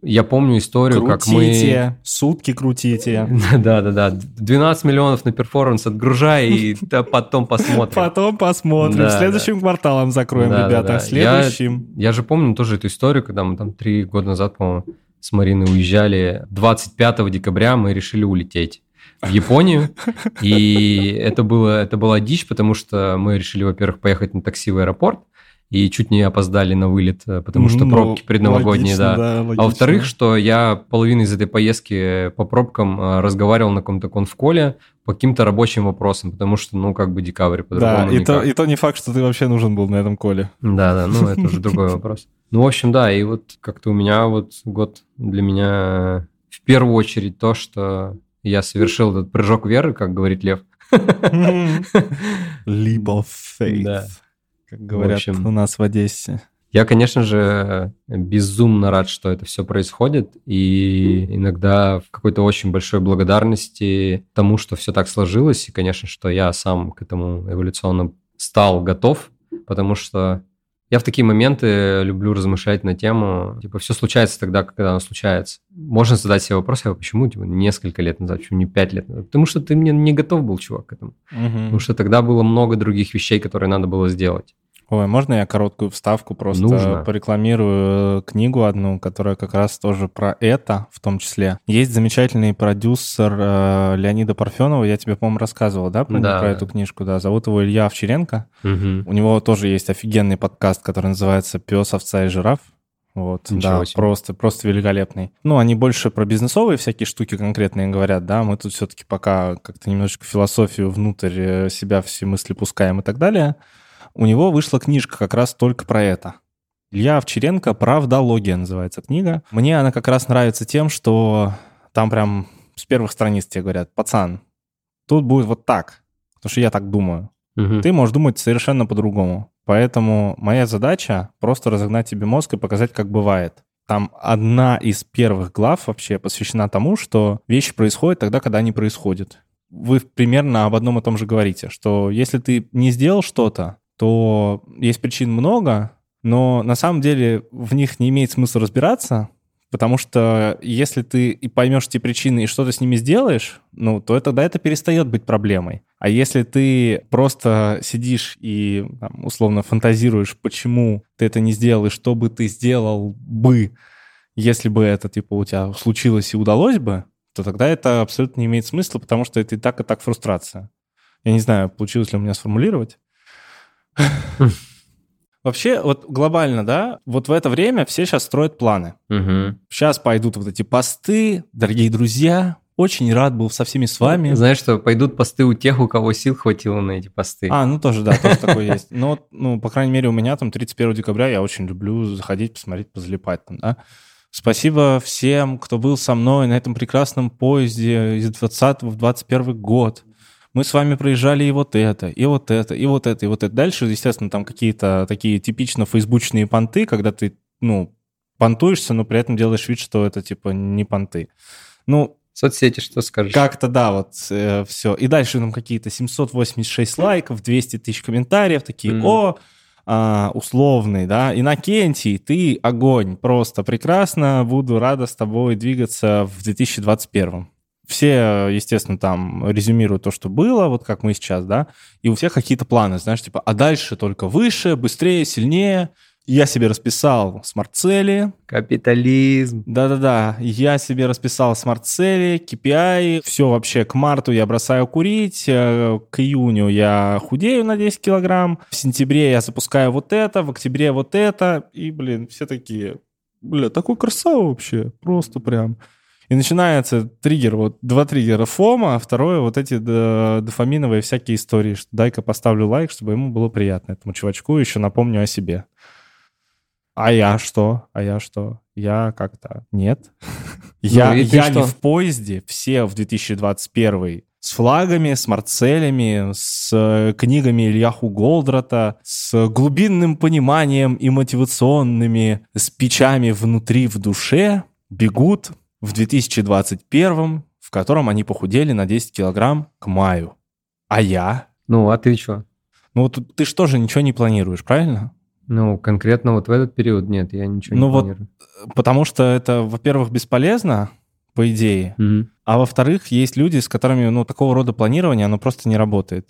Я помню историю, крутите, как мы... сутки крутите. [LAUGHS] Да-да-да, 12 миллионов на перформанс отгружай, и [LAUGHS] потом посмотрим. Потом посмотрим. Следующим кварталом закроем, ребята. Следующим. Я же помню тоже эту историю, когда мы там три года назад, по-моему, с Мариной уезжали. 25 декабря мы решили улететь в Японию, [LAUGHS] и это, было, это была дичь, потому что мы решили, во-первых, поехать на такси в аэропорт, и чуть не опоздали на вылет, э, потому что ну, пробки предновогодние, да. да а во-вторых, что я половину из этой поездки по пробкам э, разговаривал на каком-то конфколе по каким-то рабочим вопросам, потому что, ну, как бы декабрь по-другому Да, и то, и то не факт, что ты вообще нужен был на этом коле. Да-да, ну, это уже [LAUGHS] другой вопрос. Ну, в общем, да, и вот как-то у меня вот год для меня в первую очередь то, что я совершил этот прыжок веры, как говорит Лев. [LAUGHS] Leap of faith. Да как говорят в общем, у нас в Одессе. Я, конечно же, безумно рад, что это все происходит, и иногда в какой-то очень большой благодарности тому, что все так сложилось, и, конечно, что я сам к этому эволюционно стал готов, потому что я в такие моменты люблю размышлять на тему, типа, все случается тогда, когда оно случается. Можно задать себе вопрос, а почему типа, несколько лет назад, почему не пять лет назад? Потому что ты мне не готов был, чувак, к этому. Угу. Потому что тогда было много других вещей, которые надо было сделать. Ой, можно я короткую вставку просто Нужно. порекламирую книгу одну, которая как раз тоже про это в том числе. Есть замечательный продюсер э, Леонида Парфенова, я тебе, по-моему, рассказывал, да, про, да. про эту книжку, да. Зовут его Илья Овчаренко. Угу. У него тоже есть офигенный подкаст, который называется «Пес, овца и жираф». Вот, Ничего да, себе. просто, просто великолепный. Ну, они больше про бизнесовые всякие штуки конкретные говорят, да, мы тут все-таки пока как-то немножечко философию внутрь э, себя все мысли пускаем и так далее у него вышла книжка как раз только про это. Илья Овчаренко «Правдология» называется книга. Мне она как раз нравится тем, что там прям с первых страниц тебе говорят, пацан, тут будет вот так, потому что я так думаю. Угу. Ты можешь думать совершенно по-другому. Поэтому моя задача просто разогнать тебе мозг и показать, как бывает. Там одна из первых глав вообще посвящена тому, что вещи происходят тогда, когда они происходят. Вы примерно об одном и том же говорите, что если ты не сделал что-то, то есть причин много, но на самом деле в них не имеет смысла разбираться, потому что если ты и поймешь эти причины и что-то с ними сделаешь, ну, то тогда это перестает быть проблемой. А если ты просто сидишь и там, условно фантазируешь, почему ты это не сделал и что бы ты сделал бы, если бы это типа у тебя случилось и удалось бы, то тогда это абсолютно не имеет смысла, потому что это и так, и так фрустрация. Я не знаю, получилось ли у меня сформулировать. Вообще, вот глобально, да, вот в это время все сейчас строят планы. Угу. Сейчас пойдут вот эти посты, дорогие друзья, очень рад был со всеми с вами. Знаешь что, пойдут посты у тех, у кого сил хватило на эти посты. А, ну тоже, да, тоже [LAUGHS] такое есть. Но, ну, по крайней мере, у меня там 31 декабря я очень люблю заходить, посмотреть, позалипать там, да. Спасибо всем, кто был со мной на этом прекрасном поезде из 20 в 21 год мы с вами проезжали и вот это, и вот это, и вот это, и вот это. Дальше, естественно, там какие-то такие типично фейсбучные понты, когда ты, ну, понтуешься, но при этом делаешь вид, что это, типа, не понты. Ну, Соцсети, что скажешь? Как-то, да, вот э, все. И дальше там какие-то 786 лайков, 200 тысяч комментариев, такие, mm. о, а, условный, да, Иннокентий, ты огонь, просто прекрасно, буду рада с тобой двигаться в 2021. Все, естественно, там резюмируют то, что было, вот как мы сейчас, да, и у всех какие-то планы, знаешь, типа, а дальше только выше, быстрее, сильнее, я себе расписал смарт-цели. Капитализм. Да-да-да. Я себе расписал смарт-цели, KPI. Все вообще к марту я бросаю курить. Э, к июню я худею на 10 килограмм. В сентябре я запускаю вот это, в октябре вот это. И, блин, все такие, бля, такой красава вообще. Просто прям. И начинается триггер, вот два триггера фома, а второе вот эти дофаминовые всякие истории, что дай-ка поставлю лайк, чтобы ему было приятно, этому чувачку, еще напомню о себе. А я что? А я что? Я как-то нет. [LAUGHS] Ну, я я не в поезде, все в 2021 с флагами, с марцелями, с э, книгами Ильяху Голдрата, с глубинным пониманием и мотивационными спичами внутри в душе бегут в 2021, в котором они похудели на 10 килограмм к маю. А я? Ну, а ты что? Ну, ты что же ничего не планируешь, правильно? Ну, конкретно вот в этот период нет, я ничего ну не вот, планирую. Потому что это, во-первых, бесполезно, по идее, угу. а во-вторых, есть люди, с которыми, ну, такого рода планирование, оно просто не работает.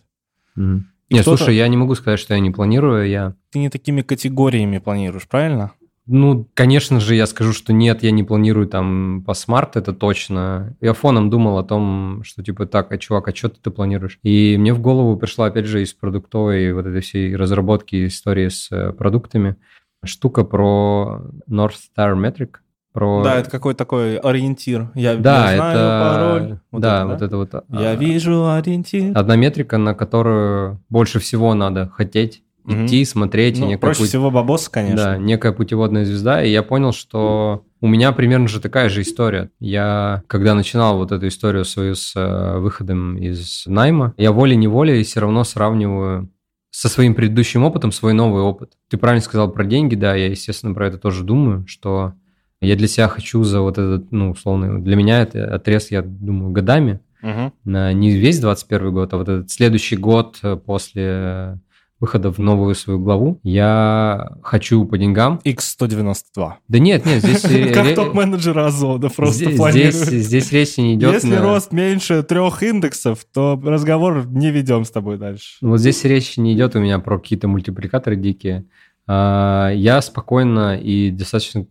Угу. Нет, слушай, я не могу сказать, что я не планирую, я... Ты не такими категориями планируешь, правильно? Ну, конечно же, я скажу, что нет, я не планирую там по смарт, это точно. Я фоном думал о том, что типа так, а чувак, а что ты, ты планируешь? И мне в голову пришла, опять же, из продуктовой вот этой всей разработки истории с э, продуктами штука про North Star Metric. Про... Да, это какой такой ориентир. Я, да, я знаю это... пароль. Вот да, это, да, вот это вот. Я а... вижу ориентир. Одна метрика, на которую больше всего надо хотеть идти, угу. смотреть. Ну, проще путь... всего бабоса, конечно. Да, некая путеводная звезда. И я понял, что у меня примерно же такая же история. Я, когда начинал вот эту историю свою с э, выходом из найма, я волей-неволей все равно сравниваю со своим предыдущим опытом свой новый опыт. Ты правильно сказал про деньги, да, я, естественно, про это тоже думаю, что я для себя хочу за вот этот, ну, условно, для меня это отрез, я думаю, годами, угу. не весь 21 год, а вот этот следующий год после выхода в новую свою главу. Я хочу по деньгам. X192. Да нет, нет, здесь... [LAUGHS] Как топ-менеджер Озона просто здесь, здесь речь не идет... Если рост меньше трех индексов, то разговор не ведем с тобой дальше. Вот здесь речь не идет у меня про какие-то мультипликаторы дикие. А, я спокойно и достаточно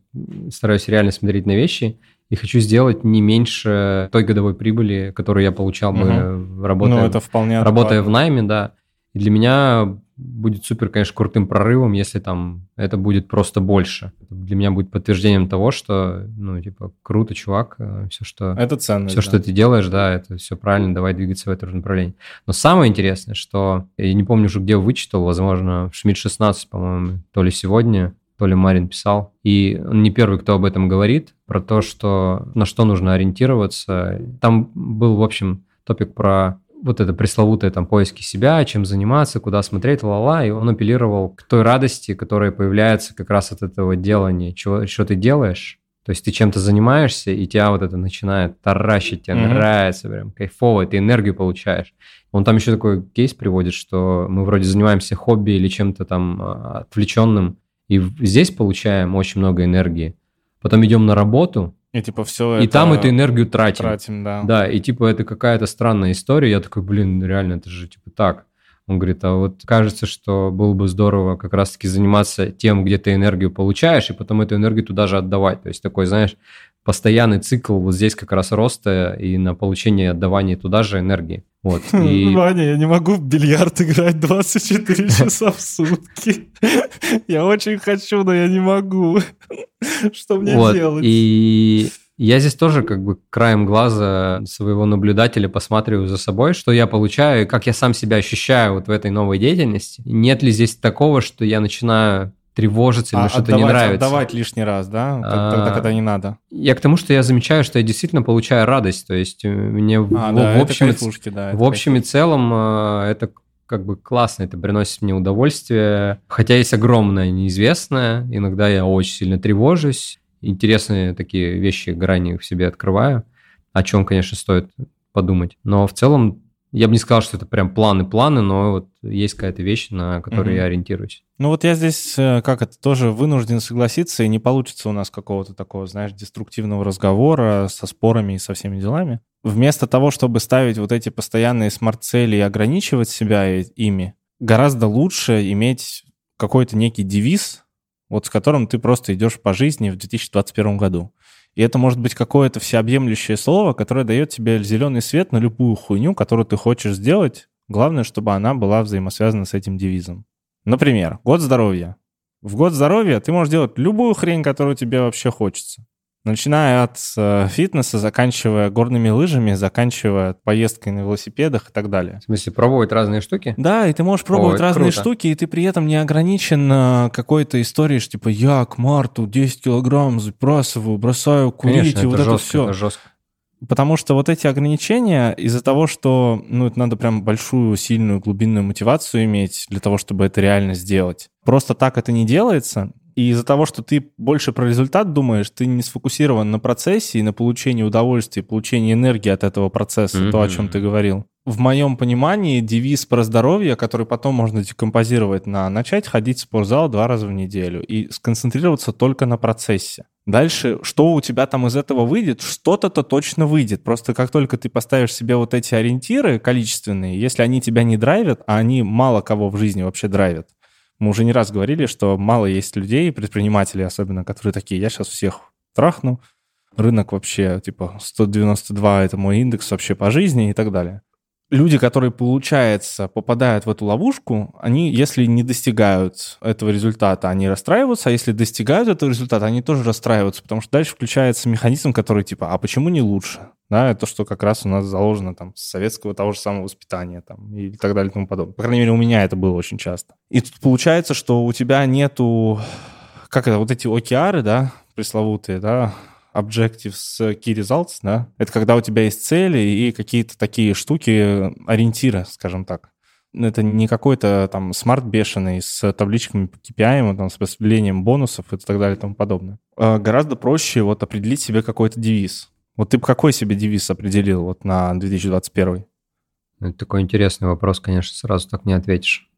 стараюсь реально смотреть на вещи и хочу сделать не меньше той годовой прибыли, которую я получал бы, угу. работая, ну, это вполне работая в найме, да. И для меня будет супер, конечно, крутым прорывом, если там это будет просто больше. Для меня будет подтверждением того, что, ну, типа, круто, чувак, э, все, что... Это ценно. Все, да. что ты делаешь, да, это все правильно, давай двигаться в это же направлении. Но самое интересное, что, я не помню уже, где вычитал, возможно, в Шмидт 16, по-моему, то ли сегодня, то ли Марин писал. И он не первый, кто об этом говорит, про то, что на что нужно ориентироваться. Там был, в общем, топик про вот это пресловутое там поиски себя, чем заниматься, куда смотреть, ла-ла, и он апеллировал к той радости, которая появляется как раз от этого делания, чего, что ты делаешь, то есть ты чем-то занимаешься, и тебя вот это начинает таращить, тебе mm-hmm. нравится, прям кайфово, ты энергию получаешь. Он там еще такой кейс приводит, что мы вроде занимаемся хобби или чем-то там а, отвлеченным, и здесь получаем очень много энергии. Потом идем на работу, и типа все И там эту энергию тратим. Тратим, да. Да, и типа это какая-то странная история. Я такой, блин, реально, это же типа так. Он говорит, а вот кажется, что было бы здорово как раз-таки заниматься тем, где ты энергию получаешь, и потом эту энергию туда же отдавать. То есть такой, знаешь, постоянный цикл вот здесь как раз роста и на получение отдавания туда же энергии. Вот. [LAUGHS] И... Ваня, я не могу в бильярд играть 24 [LAUGHS] часа в сутки. Я очень хочу, но я не могу. Что мне вот. делать? И я здесь тоже как бы краем глаза своего наблюдателя посматриваю за собой, что я получаю, как я сам себя ощущаю вот в этой новой деятельности. Нет ли здесь такого, что я начинаю тревожиться или а, что-то не нравится. Отдавать лишний раз, да? А, Тогда, когда не надо. Я к тому, что я замечаю, что я действительно получаю радость. То есть э, мне а, в, да, в, общем, да, в общем и целом э, это как бы классно, это приносит мне удовольствие. Хотя есть огромное неизвестное, иногда я очень сильно тревожусь. Интересные такие вещи, грани в себе открываю, о чем, конечно, стоит подумать. Но в целом Я бы не сказал, что это прям планы-планы, но вот есть какая-то вещь, на которую mm-hmm. я ориентируюсь. Ну вот я здесь, э, как это, тоже вынужден согласиться, и не получится у нас какого-то такого, знаешь, деструктивного разговора со спорами и со всеми делами. Вместо того, чтобы ставить вот эти постоянные смарт-цели и ограничивать себя ими, гораздо лучше иметь какой-то некий девиз, вот с которым ты просто идешь по жизни в 2021 году. И это может быть какое-то всеобъемлющее слово, которое дает тебе зеленый свет на любую хуйню, которую ты хочешь сделать. Главное, чтобы она была взаимосвязана с этим девизом. Например, год здоровья. В год здоровья ты можешь делать любую хрень, которую тебе вообще хочется. Начиная от э, фитнеса, заканчивая горными лыжами, заканчивая поездкой на велосипедах и так далее. В смысле, пробовать разные штуки? Да, и ты можешь пробовать О, разные круто. штуки, и ты при этом не ограничен э, какой-то историей, что типа я к марту 10 килограмм забрасываю, бросаю курить, Конечно, и вот жестко, это все. Это жестко. Потому что вот эти ограничения из-за того, что ну, это надо прям большую, сильную, глубинную мотивацию иметь для того, чтобы это реально сделать. Просто так это не делается, и из-за того, что ты больше про результат думаешь, ты не сфокусирован на процессе и на получении удовольствия, получении энергии от этого процесса, mm-hmm. то, о чем ты говорил. В моем понимании девиз про здоровье, который потом можно декомпозировать на начать ходить в спортзал два раза в неделю и сконцентрироваться только на процессе. Дальше, что у тебя там из этого выйдет, что-то-то точно выйдет. Просто как только ты поставишь себе вот эти ориентиры количественные, если они тебя не драйвят, а они мало кого в жизни вообще драйвят, мы уже не раз говорили, что мало есть людей, предпринимателей особенно, которые такие, я сейчас всех трахну, рынок вообще, типа, 192 — это мой индекс вообще по жизни и так далее. Люди, которые, получается, попадают в эту ловушку, они, если не достигают этого результата, они расстраиваются, а если достигают этого результата, они тоже расстраиваются, потому что дальше включается механизм, который типа, а почему не лучше? Да, то, что как раз у нас заложено там с советского того же самого воспитания там и так далее и тому подобное. По крайней мере, у меня это было очень часто. И тут получается, что у тебя нету, как это, вот эти OKR, да, пресловутые, да, Objectives Key Results, да, это когда у тебя есть цели и какие-то такие штуки, ориентиры, скажем так. Это не какой-то там смарт бешеный с табличками по KPI, там, с распределением бонусов и так далее и тому подобное. А гораздо проще вот определить себе какой-то девиз. Вот ты бы какой себе девиз определил вот на 2021? Это такой интересный вопрос, конечно, сразу так не ответишь.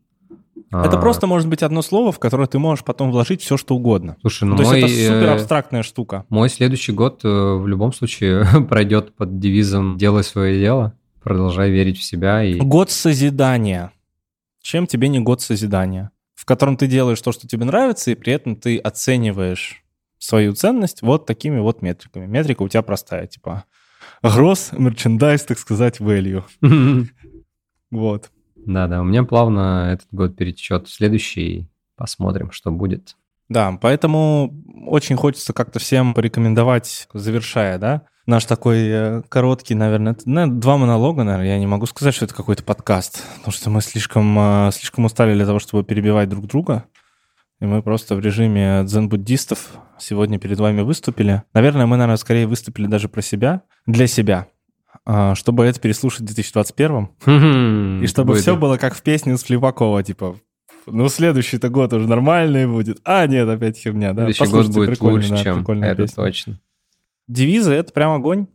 Это а... просто может быть одно слово, в которое ты можешь потом вложить все, что угодно. Слушай, ну То мой, есть это супер абстрактная штука. Мой следующий год э, в любом случае [LAUGHS] пройдет под девизом «делай свое дело», продолжай верить в себя. И... Год созидания. Чем тебе не год созидания? В котором ты делаешь то, что тебе нравится, и при этом ты оцениваешь свою ценность вот такими вот метриками. Метрика у тебя простая, типа gross merchandise, так сказать, value. [LAUGHS] Вот. Да-да, у меня плавно этот год перетечет следующий, посмотрим, что будет. Да, поэтому очень хочется как-то всем порекомендовать, завершая, да, наш такой э, короткий, наверное, два монолога, наверное, я не могу сказать, что это какой-то подкаст, потому что мы слишком, э, слишком устали для того, чтобы перебивать друг друга. И мы просто в режиме дзен-буддистов сегодня перед вами выступили. Наверное, мы, наверное, скорее выступили даже про себя, для себя, чтобы это переслушать в 2021. И чтобы все было как в песне с Флипакова, типа, ну, следующий-то год уже нормальный будет. А, нет, опять херня, да. Следующий год будет лучше, да, чем это песня. точно. Девизы — это прям огонь.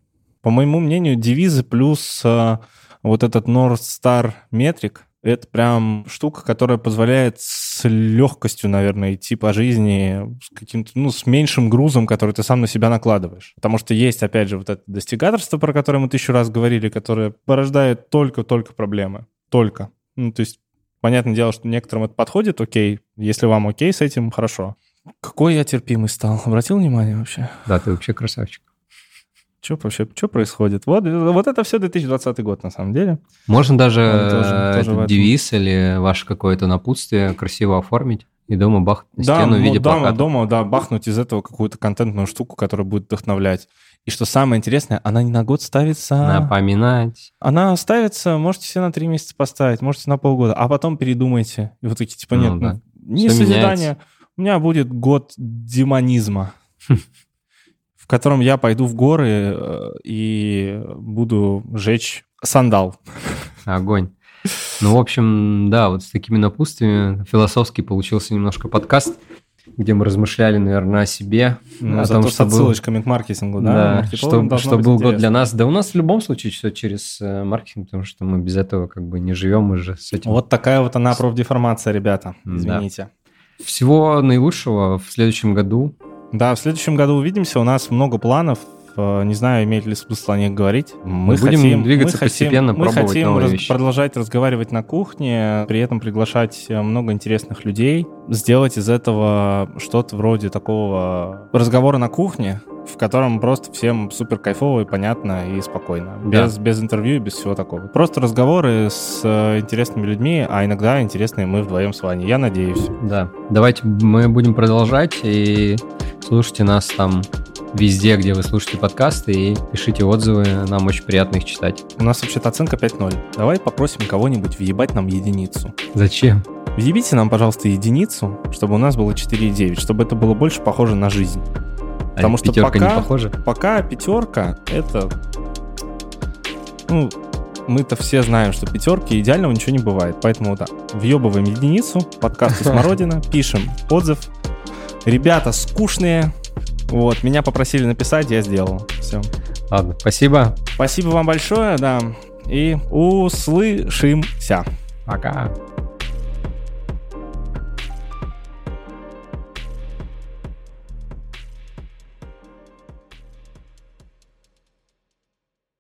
По моему мнению, девизы плюс а, вот этот North Star метрик — это прям штука, которая позволяет с легкостью, наверное, идти по жизни с каким-то, ну, с меньшим грузом, который ты сам на себя накладываешь. Потому что есть, опять же, вот это достигаторство, про которое мы тысячу раз говорили, которое порождает только-только проблемы. Только. Ну, то есть, понятное дело, что некоторым это подходит, окей. Если вам окей с этим, хорошо. Какой я терпимый стал. Обратил внимание вообще? Да, ты вообще красавчик. Что вообще, что происходит? Вот, вот это все 2020 год, на самом деле. Можно даже тоже, тоже этот девиз или ваше какое-то напутствие красиво оформить и дома бахнуть на да, стену в виде дома, плаката. дома, да, бахнуть из этого какую-то контентную штуку, которая будет вдохновлять. И что самое интересное, она не на год ставится... Напоминать. Она ставится, можете себе на три месяца поставить, можете на полгода, а потом передумайте. И вот такие, типа, нет, ну, да. не Все созидание. У меня будет год демонизма. [LAUGHS] котором я пойду в горы э, и буду жечь сандал. Огонь. Ну, в общем, да, вот с такими напутствиями философский получился немножко подкаст. где мы размышляли, наверное, о себе. Ну, о том, с что был- отсылочками к маркетингу, да? Да, что, что был год для нас. Да у нас в любом случае все через э, маркетинг, потому что мы без этого как бы не живем, мы же с этим. Вот такая вот она профдеформация, ребята. Да. Извините. Всего наилучшего в следующем году. Да, в следующем году увидимся. У нас много планов. Э, Не знаю, имеет ли смысл о них говорить. Мы Будем хотим, двигаться мы хотим- постепенно, мы пробовать хотим новые раз- вещи. продолжать разговаривать на кухне, при этом приглашать э, много интересных людей, сделать из этого что-то вроде такого разговора на кухне, в котором просто всем супер кайфово и понятно и спокойно. Да. Без, без интервью и без всего такого. Просто разговоры с э, интересными людьми, а иногда интересные мы вдвоем с Ваней. Я надеюсь. Да. Давайте мы будем продолжать и слушайте нас там везде, где вы слушаете подкасты, и пишите отзывы. Нам очень приятно их читать. У нас вообще-то оценка 5.0. Давай попросим кого-нибудь въебать нам единицу. Зачем? Въебите нам, пожалуйста, единицу, чтобы у нас было 4,9, чтобы это было больше похоже на жизнь. Потому а что пятерка пока- не похожа? Пока пятерка это... Ну, мы-то все знаем, что пятерки идеального ничего не бывает. Поэтому да, въебываем единицу, подкасту [LAUGHS] Смородина, пишем отзыв. Ребята скучные. Вот, меня попросили написать, я сделал. Все. Ладно, спасибо. Спасибо вам большое, да. И услышимся. Пока.